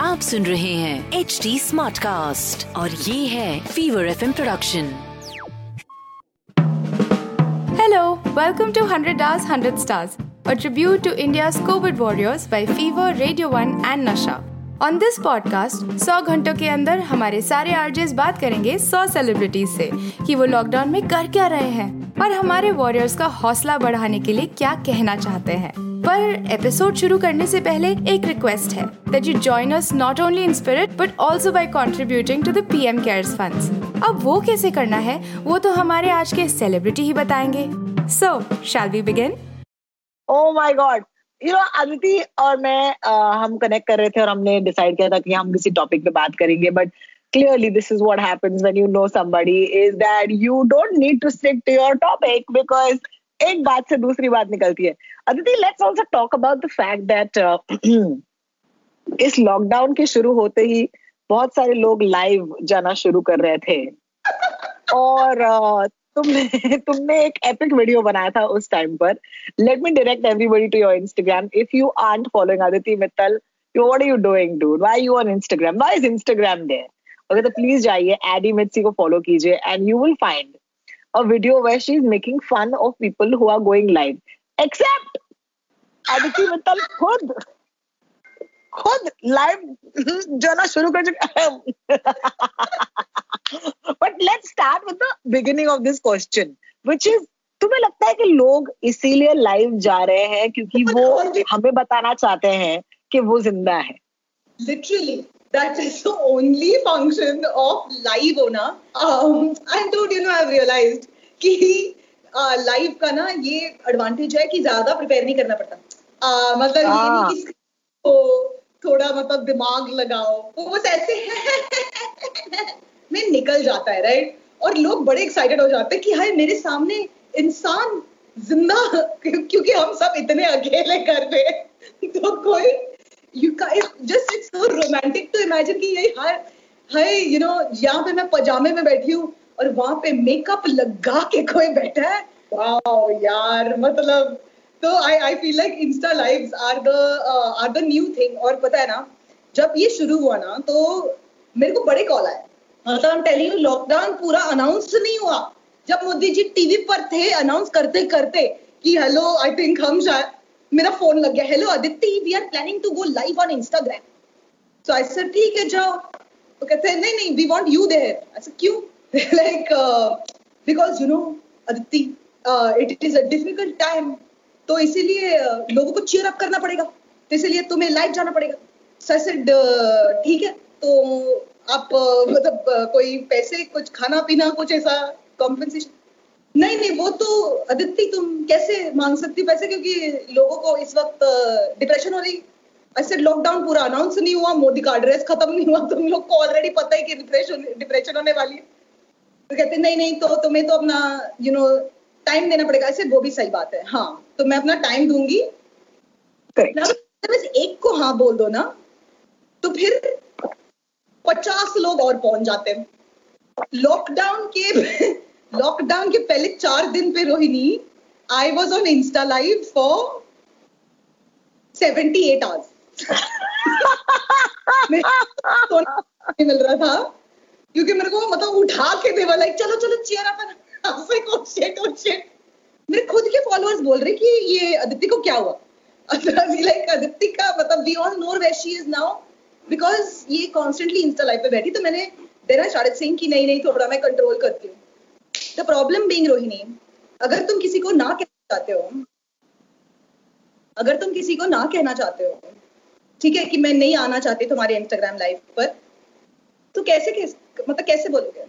आप सुन रहे हैं एच डी स्मार्ट कास्ट और ये है fever F production Hello, welcome to 100 Hours, 100 Stars, a tribute to India's COVID warriors by Fever, Radio 1 and Nasha. On this podcast, 100 घंटों के अंदर हमारे सारे आरजेस बात करेंगे 100 सेलिब्रिटीज से कि वो लॉकडाउन में कर क्या रहे हैं और हमारे वॉरियर्स का हौसला बढ़ाने के लिए क्या कहना चाहते हैं। पर एपिसोड शुरू करने से पहले एक रिक्वेस्ट है that you join us not only in spirit but also by contributing to the PM cares funds अब वो कैसे करना है वो तो हमारे आज के सेलिब्रिटी ही बताएँगे। So shall we begin oh my god you know Aditi और मैं uh, हम कनेक्ट कर रहे थे और हमने डिसाइड किया था कि हम किसी टॉपिक पे बात करेंगे but clearly this is what happens when you know somebody is that you don't need to stick to your topic because एक बात से दूसरी बात निकलती है। Aditi let's also talk about the fact that इस लॉकडाउन के शुरू होते ही बहुत सारे लोग लाइव जाना शुरू कर रहे थे। और uh, तुमने तुमने एक एपिक वीडियो बनाया था उस टाइम पर। Let me direct everybody to your Instagram if you aren't following Aditi Mittal you what are you doing dude why you on Instagram why is Instagram there okay तो please जाइए एडी मित्सी को follow कीजिए and you will find a video where she's making fun of people who are going live. Except Aditi Mittal खुद खुद live जाना शुरू कर चुका है। But let's start with the beginning of this question which is तुम्हें लगता है कि लोग इसीलिए लाइव जा रहे हैं क्योंकि वो हमें बताना चाहते हैं कि वो ज़िंदा है? Literally. That is the only function of live होना। Um, and dude you know I've realized कि लाइव uh, का ना ये एडवांटेज है कि ज़्यादा प्रिपेयर नहीं करना पड़ता। Uh, मतलब ये हाँ। नहीं कि तो थोड़ा मतलब दिमाग लगाओ। वो बस ऐसे में निकल जाता है राइट और लोग बड़े एक्साइटेड हो जाते हैं कि हाय मेरे सामने इंसान ज़िंदा क्योंकि हम सब इतने अकेले कर रहे हैं। तो कोई you guys just imagine कि ये हाय हाय, you know, यहाँ पे मैं पजामे में बैठी हूँ और वहाँ पे मेकअप लगा के कोई बैठा है। वाओ यार मतलब तो I I feel like Insta lives are the are the new thing और पता है ना, जब ये शुरू हुआ ना तो मेरे को बड़े कॉल आए। मतलब हम टेलिंग यू लॉकडाउन पूरा अनाउंस नहीं हुआ। जब मोदी जी टीवी पर थे अनाउंस करते करते कि हेलो आई थिंक हम शायद, मेरा फ़ोन लग गया। Hello Aditi we are planning to go live on Instagram so I said ठीक है जाओ. तो कहते हैं नहीं नहीं we want you there said क्यों? Like because you know Aditi it is a difficult time तो इसीलिए uh, लोगों को चीयर अप करना पड़ेगा। तो इसीलिए तुम्हें लाइव जाना पड़ेगा। सो आई सेड ठीक है तो आप uh, मतलब uh, कोई पैसे कुछ खाना पीना कुछ ऐसा कॉम्पेंसेशन नहीं नहीं वो तो अदिति तुम कैसे मांग सकती पैसे? क्योंकि लोगों को इस वक्त डिप्रेशन हो रही ऐसे लॉकडाउन पूरा अनाउंस नहीं हुआ मोदी का एड्रेस खत्म नहीं हुआ तुम लोग को ऑलरेडी पता है कि डिप्रेशन डिप्रेशन होने वाली है. तो कहते नहीं नहीं तो तुम्हें तो अपना यू नो टाइम देना पड़ेगा. ऐसे वो भी सही बात है हाँ तो मैं अपना टाइम दूँगी. बस एक को हाँ बोल दो ना तो फिर पचास लोग और पहुँच जाते हैं। लॉकडाउन के लॉकडाउन के पहले चार दिन पे Rohini I was on Insta live for seventy eight hours मिल रहा था। क्योंकि मेरे को मतलब उठा के दे वाला चलो चलो चेयर अपन मेरे खुद के फॉलोअर्स बोल रहे कि ये अदिति को क्या हुआ? लाइक अदिति का मतलब we all know where she is now because ये कॉन्स्टेंटली इंस्टा लाइव पे बैठी। तो मैंने देन आई स्टार्टेड सेइंग कि, नहीं नहीं, थोड़ा मैं कंट्रोल करती हूँ। द प्रॉब्लम रोहिणी, अगर तुम किसी को ना कहना चाहते हो, अगर तुम किसी को ना कहना चाहते हो ठीक है कि मैं नहीं आना चाहती तुम्हारे इंस्टाग्राम लाइव पर। तो कैसे कैसे मतलब कैसे बोलोगे?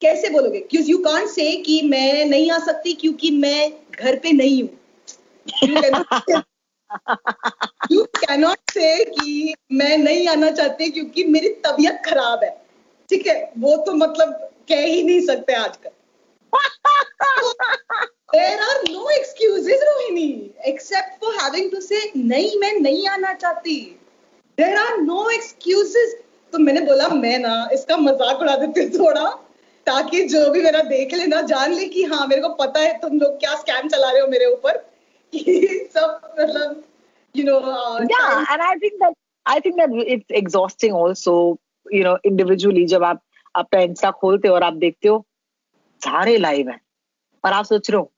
कैसे बोलोगे? क्योंकि यू कांट से कि मैं नहीं आ सकती क्योंकि मैं घर पे नहीं हूँ। यू कैनॉट से कि मैं नहीं आना चाहती क्योंकि मेरी तबीयत खराब है। ठीक है? वो तो मतलब कह ही नहीं सकते आजकल। There are no excuse Rohini except for having to say नहीं मैं नहीं आना चाहती. देर आर नो एक्सक्यूजेस तो मैंने बोला मैं ना इसका मज़ाक उड़ा देती थोड़ा ताकि जो भी मेरा देख ले ना जान ले कि हाँ मेरे को पता है तुम लोग क्या स्कैम चला रहे हो मेरे ऊपर. सब मतलब you know yeah and I I think that it's जब आप अपना इंस्टा खोलते हो और आप देखते हो सारे लाइव हैं। और आप सोच रहे हो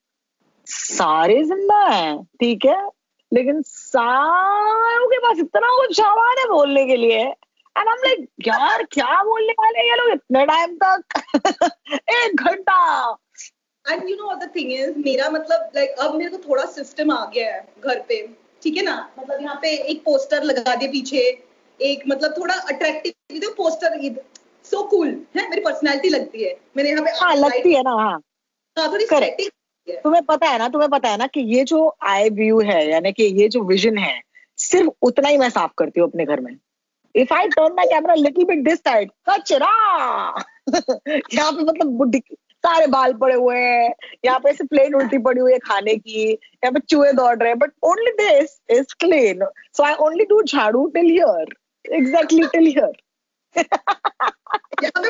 सारे ज़िंदा हैं ठीक है? लेकिन सारों के पास इतना कुछ सामान है बोलने के लिए। एंड हम लाइक यार क्या बोलने वाले ये लोग इतने टाइम तक? एक घंटा। And you know the thing is मेरा मतलब लाइक like, अब मेरे को थोड़ा सिस्टम आ गया है घर पे। ठीक है ना? मतलब यहाँ पे एक पोस्टर लगा दे पीछे। एक मतलब थोड़ा अट्रैक्टिव पोस्टर सो कूल है? मेरी पर्सनालिटी लगती है। मेरे यहाँ पे हाँ लगती है ना हाँ। हाँ थोड़ी तुम्हें पता है ना तुम्हें पता है ना कि ये जो आई व्यू है यानी कि ये जो विजन है सिर्फ़ उतना ही मैं साफ़ करती हूँ अपने घर में। If I turn my camera little bit this side कचरा! यहाँ पे मतलब बुढ़ी सारे बाल पड़े हुए हैं। यहाँ पे ऐसे प्लेन उल्टी पड़ी हुई है खाने की। यहाँ पे चूहे दौड़ रहे हैं but only this is clean so I only do झाड़ू till here exactly till here यहाँ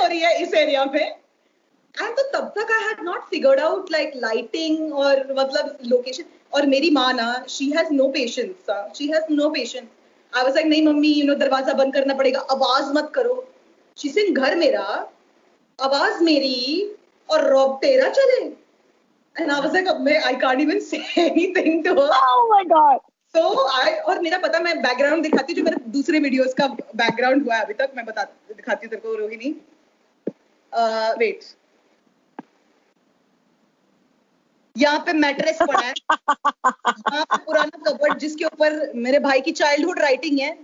हो रही है इस एरिया पे एंड तो तब तक I had not figured out like lighting और मतलब लोकेशन और मेरी माँ ना she has no patience she has no patience I was like नहीं, मम्मी यू नो दरवाज़ा बंद करना पड़ेगा. आवाज़ मत करो. शी सिंह घर मेरा, आवाज़ मेरी और रॉब तेरा चले. एंड आई वाज लाइक अब मैं I can't even say anything to oh my god so I और मेरा पता मैं बैकग्राउंड दिखाती हूँ जो मेरे दूसरे वीडियोस का बैकग्राउंड हुआ है अभी तक मैं बता दिखाती हूँ तेरे को रोहिणी। वेट यहाँ पे मैट्रेस पड़ा है। यहाँ पे पुराना कबर्ड जिसके ऊपर मेरे भाई की चाइल्डहुड राइटिंग है।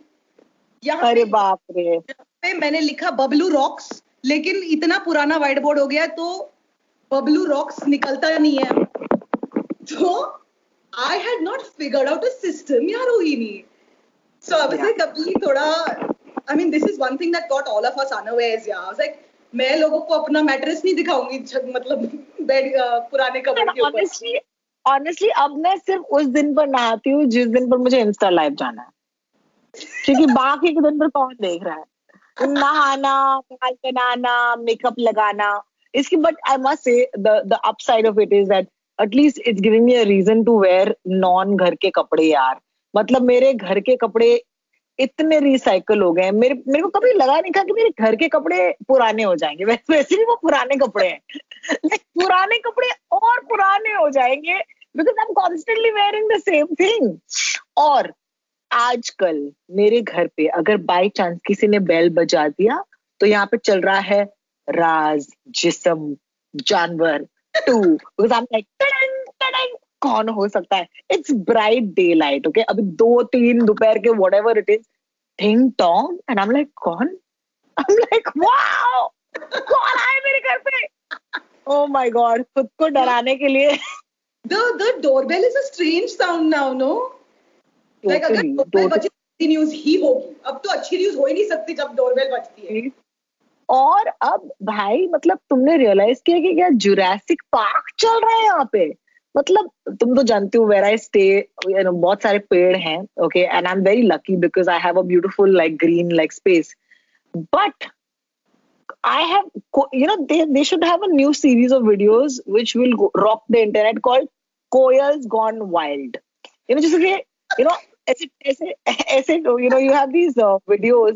यहाँ अरे बाप रे। पे मैंने लिखा बबलू रॉक्स लेकिन इतना पुराना व्हाइट बोर्ड हो गया तो बबलू रॉक्स निकलता नहीं है। तो I had not figured out a system यार Rohini so I was like अभी थोड़ा I mean this is one thing that got all of us unawares यार आई वाज लाइक मैं लोगों को अपना मैट्रेस नहीं दिखाऊँगी मतलब बेड पुराने कबर्ड के ऊपर ऑनेस्टली अब मैं सिर्फ़ उस दिन पर नहाती हूँ जिस दिन पर मुझे इंस्टा लाइव जाना है। क्योंकि बाकी के दिन पर कौन देख रहा है? नहाना बाल बनाना मेकअप लगाना इसकी but I must say the the upside of it is that at least it's giving me a reason to wear non घर के कपड़े यार। मतलब मेरे घर के कपड़े इतने रिसाइकल हो गए मेरे मेरे को कभी लगा नहीं था कि मेरे घर के कपड़े पुराने हो जाएँगे। वैसे वैसे भी वो पुराने कपड़े हैं। पुराने कपड़े और पुराने हो जाएँगे because I am constantly wearing the same thing और आजकल मेरे घर पे अगर बाई चांस किसी ने बेल बजा दिया तो यहाँ पे चल रहा है Raaz, Jism, Jaanwar two because I am like कौन हो सकता है? It's bright day light okay अभी दो तीन दोपहर के whatever it is thing टोंग एंड आई एम लाइक कौन? आई एम लाइक वाओ कौन आए मेरे घर पे? ओ माय गॉड खुद को डराने के लिए। The the doorbell is a strange sound now no? Like अगर Totally, doorbell totally. बजे न्यूज़ ही होगी। अब तो अच्छी न्यूज़ हो ही नहीं सकती जब डोरबेल बजती है। और अब भाई मतलब तुमने रियलाइज़ किया कि क्या जुरैसिक पार्क चल रहा है यहाँ पे? मतलब तुम तो जानती हो where I stay you know बहुत सारे पेड़ हैं okay and I am very lucky because I have a beautiful like green like space but I have you know they they should have a new series of videos which will rock the internet called koels gone wild you know जैसे you know ऐसे ऐसे ऐसे you know you have these videos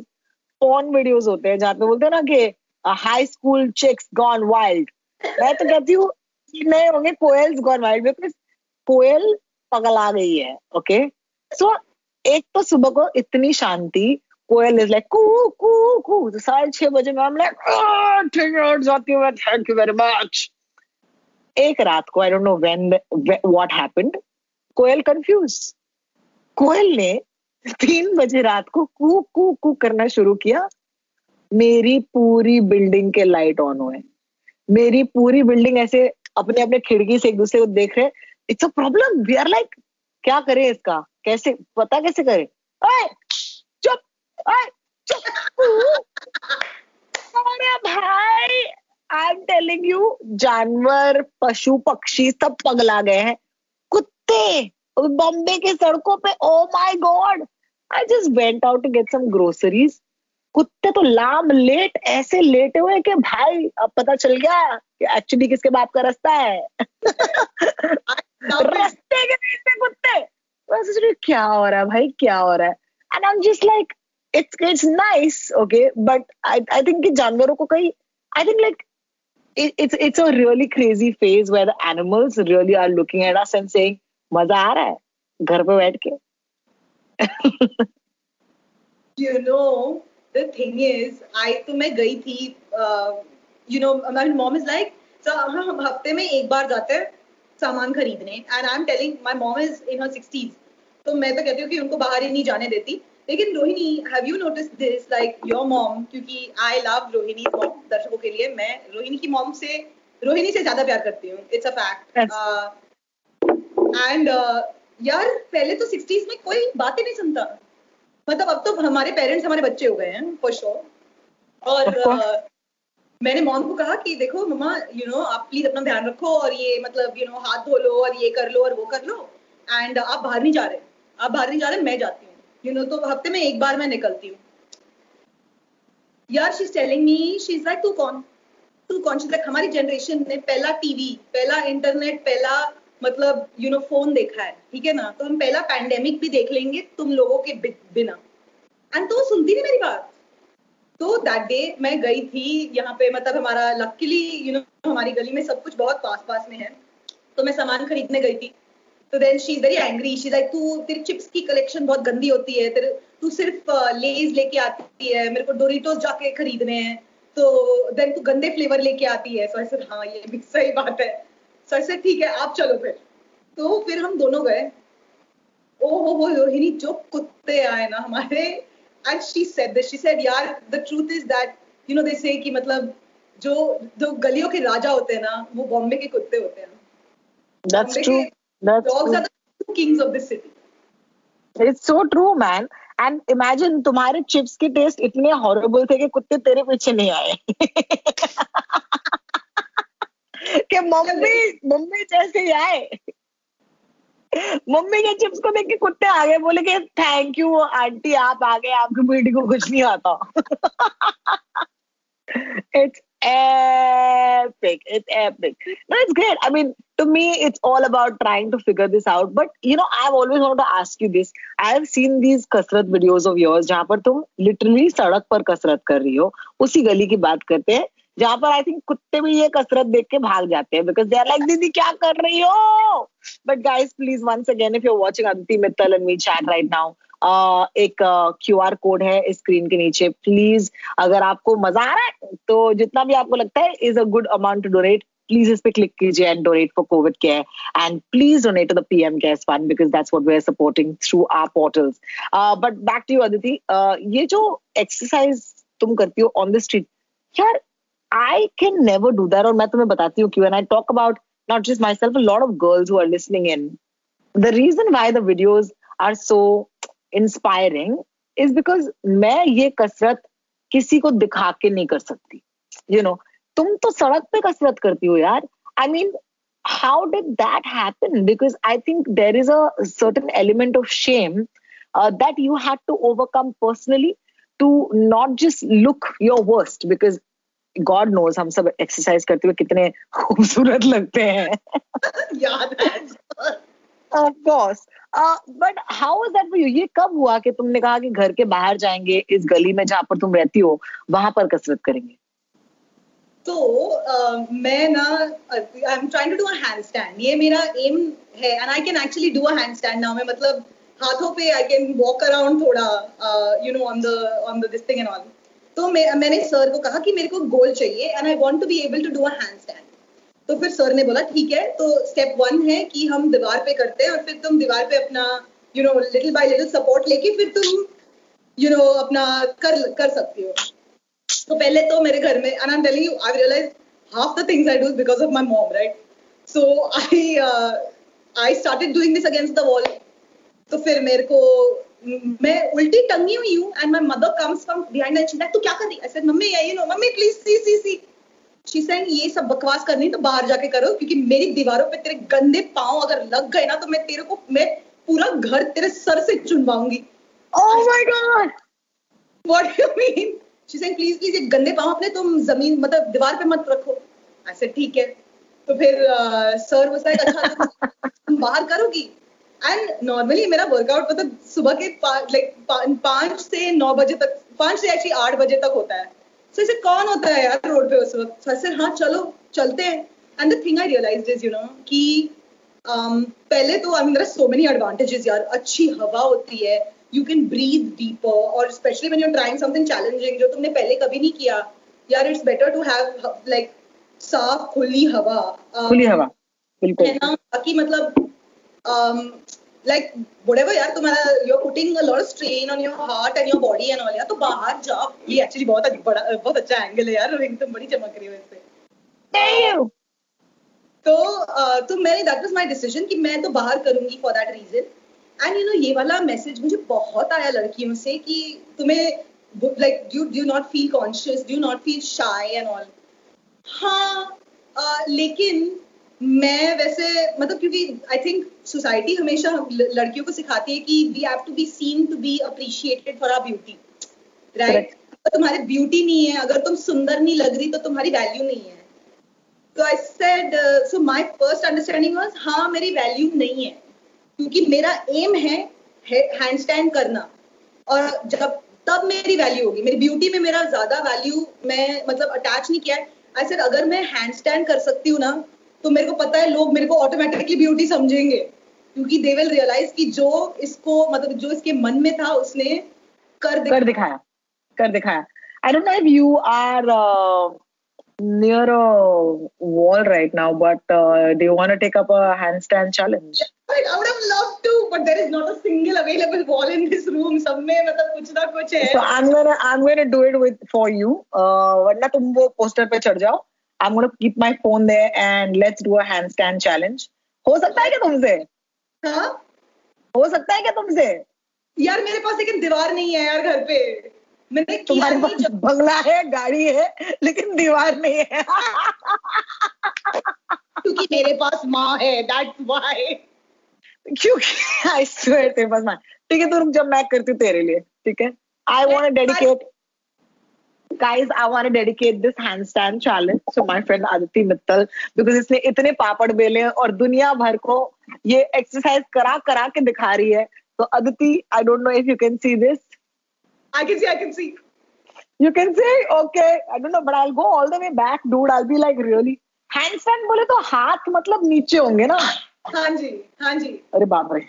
porn videos होते हैं जहाँ पे बोलते हैं ना कि high school chicks gone wild मैं तो कहती हूँ नए होंगे, koels gone wild because koel पगला गई है ओके सो एक तो सुबह को इतनी शांति, कोयल इज़ लाइक कू कू कू। तो साढ़े छह बजे में हम लाइक ठीक है, उठ जाती हूँ मैं थैंक यू वेरी मच एक रात को I don't know when what happened koel confuse koel ने तीन बजे रात को कू कू कू करना शुरू किया। मेरी पूरी बिल्डिंग के लाइट ऑन हुए। मेरी पूरी बिल्डिंग ऐसे अपने अपने खिड़की से एक दूसरे को देख रहे। It's a problem we are like क्या करें इसका? कैसे, पता कैसे करें? चुप चुप। अरे भाई आई एम टेलिंग यू जानवर, पशु, पक्षी सब पगला गए हैं। कुत्ते बॉम्बे के सड़कों पे ओ my god I just went out to get some groceries कुत्ते तो लाम लेट ऐसे लेटे हुए कि भाई अब पता चल गया कि एक्चुअली किसके बाप का रास्ता है। रास्ते के रास्ते कुत्ते। मैं सोच रही क्या हो रहा है भाई क्या हो रहा है? And I am just like it's it's nice okay but I I think कि जानवरों को कहीं I think like it's it's a really crazy phase where the animals really are looking at us and saying मज़ा आ रहा है घर पे बैठ के। You know the thing is I तो मैं गई थी uh, you know my mom is like so हम हफ़्ते में एक बार जाते हैं सामान खरीदने. And I am telling my mom is in her 60s तो मैं तो कहती हूँ कि उनको बाहर ही नहीं जाने देती। लेकिन Rohini have you notice this like your mom क्योंकि आई लव रोहिणी मॉम दर्शकों के लिए। मैं रोहिणी की मॉम से रोहिणी से ज़्यादा प्यार करती हूँ। इट्स अ फैक्ट एंड यार पहले तो सिक्सटीज में कोई बात ही नहीं सुनता। मतलब अब तो हमारे पेरेंट्स हमारे बच्चे हो गए हैं फॉर श्योर और uh, मैंने मॉम को कहा कि देखो मम्मा यू नो आप प्लीज़ अपना ध्यान रखो और ये मतलब यू you नो know, हाथ धो लो और ये कर लो और वो कर लो। एंड आप बाहर नहीं जा रहे। आप बाहर नहीं जा रहे मैं जाती हूँ। यू नो तो हफ़्ते में एक बार मैं निकलती हूँ। यार she is telling me she is like तू कौन? तू कौन शी लाइक हमारी जनरेशन ने पहला टीवी पहला इंटरनेट पहला मतलब यू नो फ़ोन देखा है, ठीक है ना? तो हम पहला पैंडेमिक भी देख लेंगे तुम लोगों के बिना। एंड तो सुनती नहीं मेरी बात। तो दैट डे मैं गई थी, यहाँ पे मतलब हमारा लकीली यू नो हमारी गली में सब कुछ बहुत पास पास में है। तो मैं सामान खरीदने गई थी। तो then she is very angry she like तू, तेरी चिप्स की कलेक्शन बहुत गंदी होती है। तेरे, तू सिर्फ़ लेज लेके आती है। मेरे को डोरिटोस जाके खरीदने हैं। तो देन तू गंदे फ्लेवर लेके आती है। सो ऐसे हाँ ये भी सही बात है। सो ऐसे ठीक है आप चलो फिर तो फिर हम दोनों गए ओ हो हो रोहिणी जो कुत्ते आए ना हमारे and she said this she said यार the truth is that you know they say कि मतलब जो जो गलियों के राजा होते हैं ना वो बॉम्बे के कुत्ते होते हैं That's true. That's dogs true. are the kings of this city. It's so true, man. And imagine तुम्हारे चिप्स के टेस्ट इतने हॉरेबल थे कि कुत्ते तेरे पीछे नहीं आए कि मम्मी मम्मी जैसे ही आए मम्मी के चिप्स को देख के कुत्ते आ गए बोले कि थैंक यू आंटी आप आ गए आपकी बेटी को कुछ नहीं आता it's epic. It's epic. No, it's great. I mean, to me, it's all about trying to figure this out. But you know, I've always wanted to ask you this. I have seen these कसरत videos of yours जहाँ पर तुम literally सड़क पर कसरत कर रही हो उसी गली की बात करते हैं जहाँ पर आई थिंक कुत्ते भी ये कसरत देख के भाग जाते हैं बिकॉज़ दे आर लाइक दीदी, क्या कर रही हो? But guys please once again if you are watching Aditi Mittal and me chat right now एक क्यू आर कोड है स्क्रीन के नीचे. प्लीज़ अगर आपको मज़ा आ रहा है तो जितना भी आपको लगता है is a good amount to donate please इस पे क्लिक कीजिए and donate for COVID care and please donate to the PM CARES fund because that's what we are supporting through our portals but back to you Aditi ये जो exercise तुम करती हो on the street यार I can never do that और मैं तुम्हें बताती हूँ क्यों and I talk about not just myself, a lot of girls who are listening in. The reason why the videos are so inspiring is because मैं ये कसरत किसी को दिखा के नहीं कर सकती यू you नो know, तुम तो सड़क पे कसरत करती हो यार I mean how did that happen because i think there is a certain element of shame uh, that you had to overcome personally to not just look your worst because god knows हम सब exercise करते हुए कितने खूबसूरत लगते हैं। याद है but how is that for you ये कब हुआ कि तुमने कहा कि घर के बाहर जाएँगे इस गली में जहाँ पर तुम रहती हो वहाँ पर कसरत करेंगे? तो uh, मैं ना I am trying to do a handstand ये मेरा एम है and I can actually do a handstand now मैं मतलब हाथों पे आई कैन वॉक अराउंड थोड़ा you know on the on the this thing and all तो मैं मैंने सर को कहा कि मेरे को गोल चाहिए and I want to be able to do a handstand तो फिर सर ने बोला ठीक है तो स्टेप वन है कि हम दीवार पे करते हैं और फिर तुम दीवार पे अपना you know little by little support लेके फिर तुम यू you नो know, अपना कर कर सकती हो तो पहले तो मेरे घर में and I telling you I realize half the things I because of my mom, right? So I uh, I started doing this against the wall. तो फिर मेरे को मैं उल्टी टंगी हुई हूँ and my mother comes from behind and she तू क्या कर रही I said mummy you know mummy please see see see she saying ये सब बकवास करनी तो बाहर जाके करो क्योंकि मेरी दीवारों पे तेरे गंदे पाँव अगर लग गए ना तो मैं तेरे को मैं पूरा घर तेरे सर से चुनवाऊँगी। Oh my god! What you mean she saying please please ये गंदे पाँव अपने तुम ज़मीन मतलब दीवार पे मत रखो। ऐसे ठीक है। तो फिर सर वो लाइक अच्छा तुम बाहर करोगी? एंड नॉर्मली मेरा वर्कआउट मतलब सुबह के लाइक पाँच से नौ बजे तक पाँच से एक्चुअली आठ बजे तक होता है। सो ऐसे कौन होता है यार रोड पे उस वक्त? सो ऐसे हाँ चलो चलते हैं. And the thing I realize is you know कि um, पहले तो I mean are so many advantages यार। अच्छी हवा होती है यू कैन ब्रीथ डीपर और specially when you trying something challenging जो तुमने पहले कभी नहीं किया यार it's better to have like साफ़ खुली हवा। um, खुली हवा बिल्कुल। है ना? बाकी मतलब um, like whatever यार तुम्हारा you're putting a lot of strain on your heart and your body and all यार तो बाहर जाओ ये एक्चुअली बहुत बड़ा बहुत अच्छा एंगल है यार रिंग बड़ी चमक रही हो इससे Damn! तो uh, तो मैंने दैट वाज माय डिसीज़न कि मैं तो बाहर करूँगी for that reason and you know ये वाला मैसेज मुझे बहुत आया लड़कियों से कि तुम्हें like do do not feel conscious do not feel shy and all हाँ uh, लेकिन मैं वैसे मतलब क्योंकि आई थिंक सोसाइटी हमेशा लड़कियों को सिखाती है कि we have to be seen to be appreciated for our beauty right तो तुम्हारी ब्यूटी नहीं है अगर तुम सुंदर नहीं लग रही तो तुम्हारी वैल्यू नहीं है। तो I said so my first understanding was हाँ मेरी वैल्यू नहीं है क्योंकि मेरा एम है हैंड स्टैंड करना। और जब तब मेरी वैल्यू होगी। मेरी ब्यूटी में मेरा ज़्यादा वैल्यू मैं मतलब अटैच नहीं किया। है आई सेड अगर मैं हैंड स्टैंड कर सकती हूँ ना तो मेरे को पता है लोग मेरे को ऑटोमेटिकली ब्यूटी समझेंगे क्योंकि दे विल रियलाइज़ कि जो इसको मतलब जो इसके मन में था उसने कर कर दिखाया कर दिखाया I don't know if you are uh, near a wall right now, but uh, do you want to take up a handstand challenge? I would have loved to, but there is not a single available wall in this room. सब में मतलब कुछ ना कुछ है. So I'm gonna I'm gonna do it with for you. Uh, वरना तुम वो पोस्टर पे चढ़ जाओ. I'm gonna keep my phone there and let's do a handstand challenge. हो सकता है क्या तुमसे? हाँ? हो सकता है क्या तुमसे? यार मेरे पास लेकिन दीवार नहीं है यार घर पे. मैंने तुम्हारे पास जब बंगला है, गाड़ी है, लेकिन दीवार नहीं है. क्योंकि मेरे पास माँ है. That's why. क्योंकि आई स्वेयर तेरे पास ना ठीक है तो रुक जब मैं करती हूँ तेरे लिए ठीक है I want to dedicate guys I want to dedicate this handstand challenge to my friend Aditi Mittal because इसने इतने पापड़ बेले हैं और दुनिया भर को ये एक्सरसाइज करा करा के दिखा रही है। तो Aditi I don't know if you can see this I can see I can see you can see okay I don't know but I will go all the way back dude I will be like really handstand बोले तो हाथ मतलब नीचे होंगे ना। हाँ जी हाँ जी। अरे बाप रे।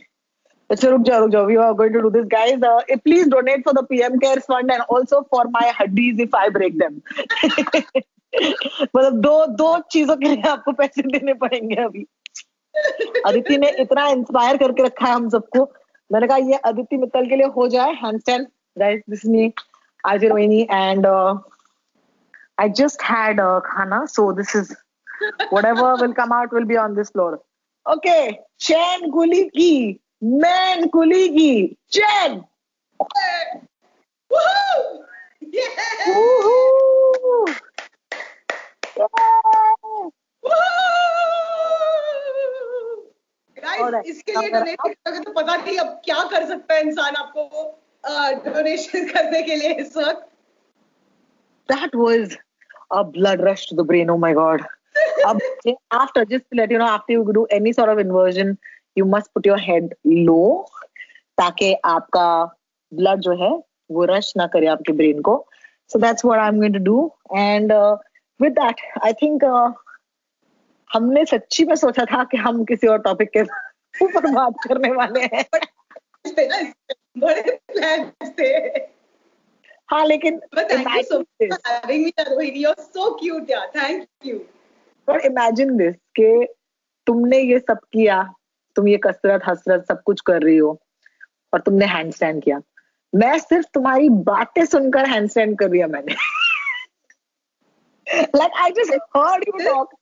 अच्छा रुक जाओ रुक जाओ we are going to do this guys please donate for the PM cares fund and also for my हड्डीज if I break them मतलब दो दो चीज़ों के लिए आपको पैसे देने पड़ेंगे अभी। अदिति ने इतना इंस्पायर करके रखा है हम सबको। मैंने कहा ये अदिति मित्तल के लिए हो जाए handstand guys this me RJ Rohini and I just had khana so this is whatever will come out will be on this floor. Okay, Chen Kuligi, Man Kuligi, Chen. Woohoo! Yeah! Woohoo! Yeah. Guys, इसके लिए donate करोगे तो पता नहीं अब क्या कर सकता है इंसान आपको डोनेशन करने के लिए इस वक्त That was a blood rush to the brain. Oh my god. After just let you know, after you do any sort of inversion, you must put your head low ताकि आपका ब्लड जो है वो रश ना करे आपके brain को। So that's what I am going to do and with that I think हमने सच्ची में सोचा था कि हम किसी और टॉपिक के ऊपर बात करने वाले हैं। हाँ लेकिन इमेजिन दिस के तुमने ये सब किया तुम ये कसरत हसरत सब कुछ कर रही हो और तुमने हैंड स्टैंड किया मैं सिर्फ़ तुम्हारी बातें सुनकर हैंड स्टैंड कर दिया मैंने like I just heard you talk.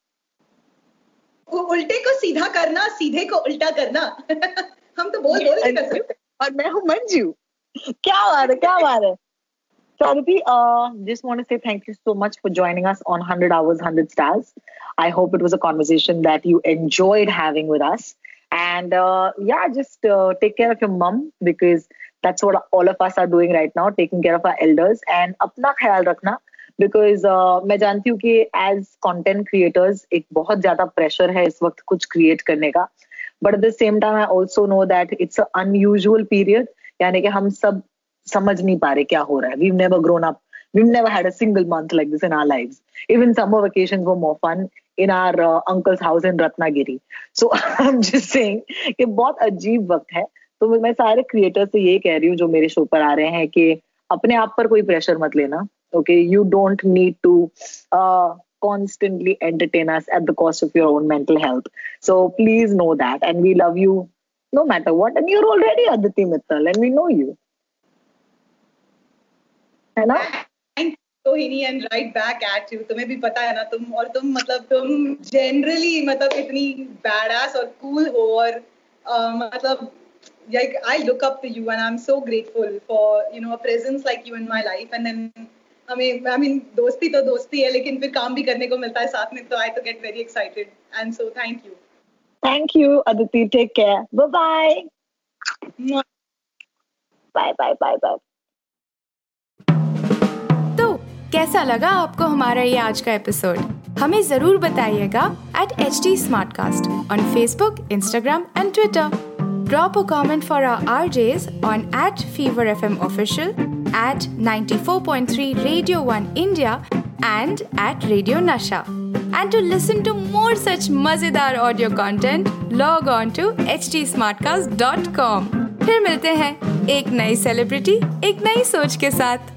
उल्टे को सीधा करना सीधे को उल्टा करना हम तो बोल बोल कर सकते और मैं हूँ मंजू क्या बात है क्या बात है So uh, just want to say thank you so much for joining us on 100 Hours, 100 Stars. I hope it was a conversation that you enjoyed having with us. And uh, yeah, just uh, take care of your mom because that's what all of us are doing right now, taking care of our elders. And अपना ख्याल रखना because uh, मैं जानती हूँ कि as content creators एक बहुत ज्यादा प्रेशर है इस वक्त कुछ क्रिएट करने का but at the same time I also know that it's unusual period यानी कि हम सब समझ नहीं पा रहे क्या हो रहा है we never grown up we've never had a single month like this in our lives. Even summer vacations were more fun In our uh, uncle's house in Ratnagiri. So I'm just saying कि बहुत अजीब वक्त है तो मैं सारे creator से ये कह रही हूँ जो मेरे शो पर आ रहे हैं कि अपने आप पर कोई प्रेशर मत लेना you don't need to uh, constantly entertain us at the cost of your own mental health so please know that and we love you no matter what and you're already Aditi Mittal and we know you है ना Sohini and right back at you तुम्हें भी पता है ना तुम और तुम मतलब तुम जनरली मतलब इतनी बैड और कूल cool हो और uh, मतलब like I look up to you and I'm so grateful for you know a presence like you in my life. And then हमें आई मीन दोस्ती तो दोस्ती है लेकिन फिर काम भी करने को मिलता है साथ में तो आई तो get very excited and so thank you thank you Aditi take care bye bye bye bye bye कैसा लगा आपको हमारा ये आज का एपिसोड हमें ज़रूर बताइएगा at H D smart cast on Facebook Instagram and Twitter drop a comment for R R days on at Fever F M official at ninety four point three Radio One India and at Radio Nasha and to listen to more such मज़ेदार audio content log on to H D smart cast dot com फिर मिलते हैं एक नई celebrity एक नई सोच के साथ।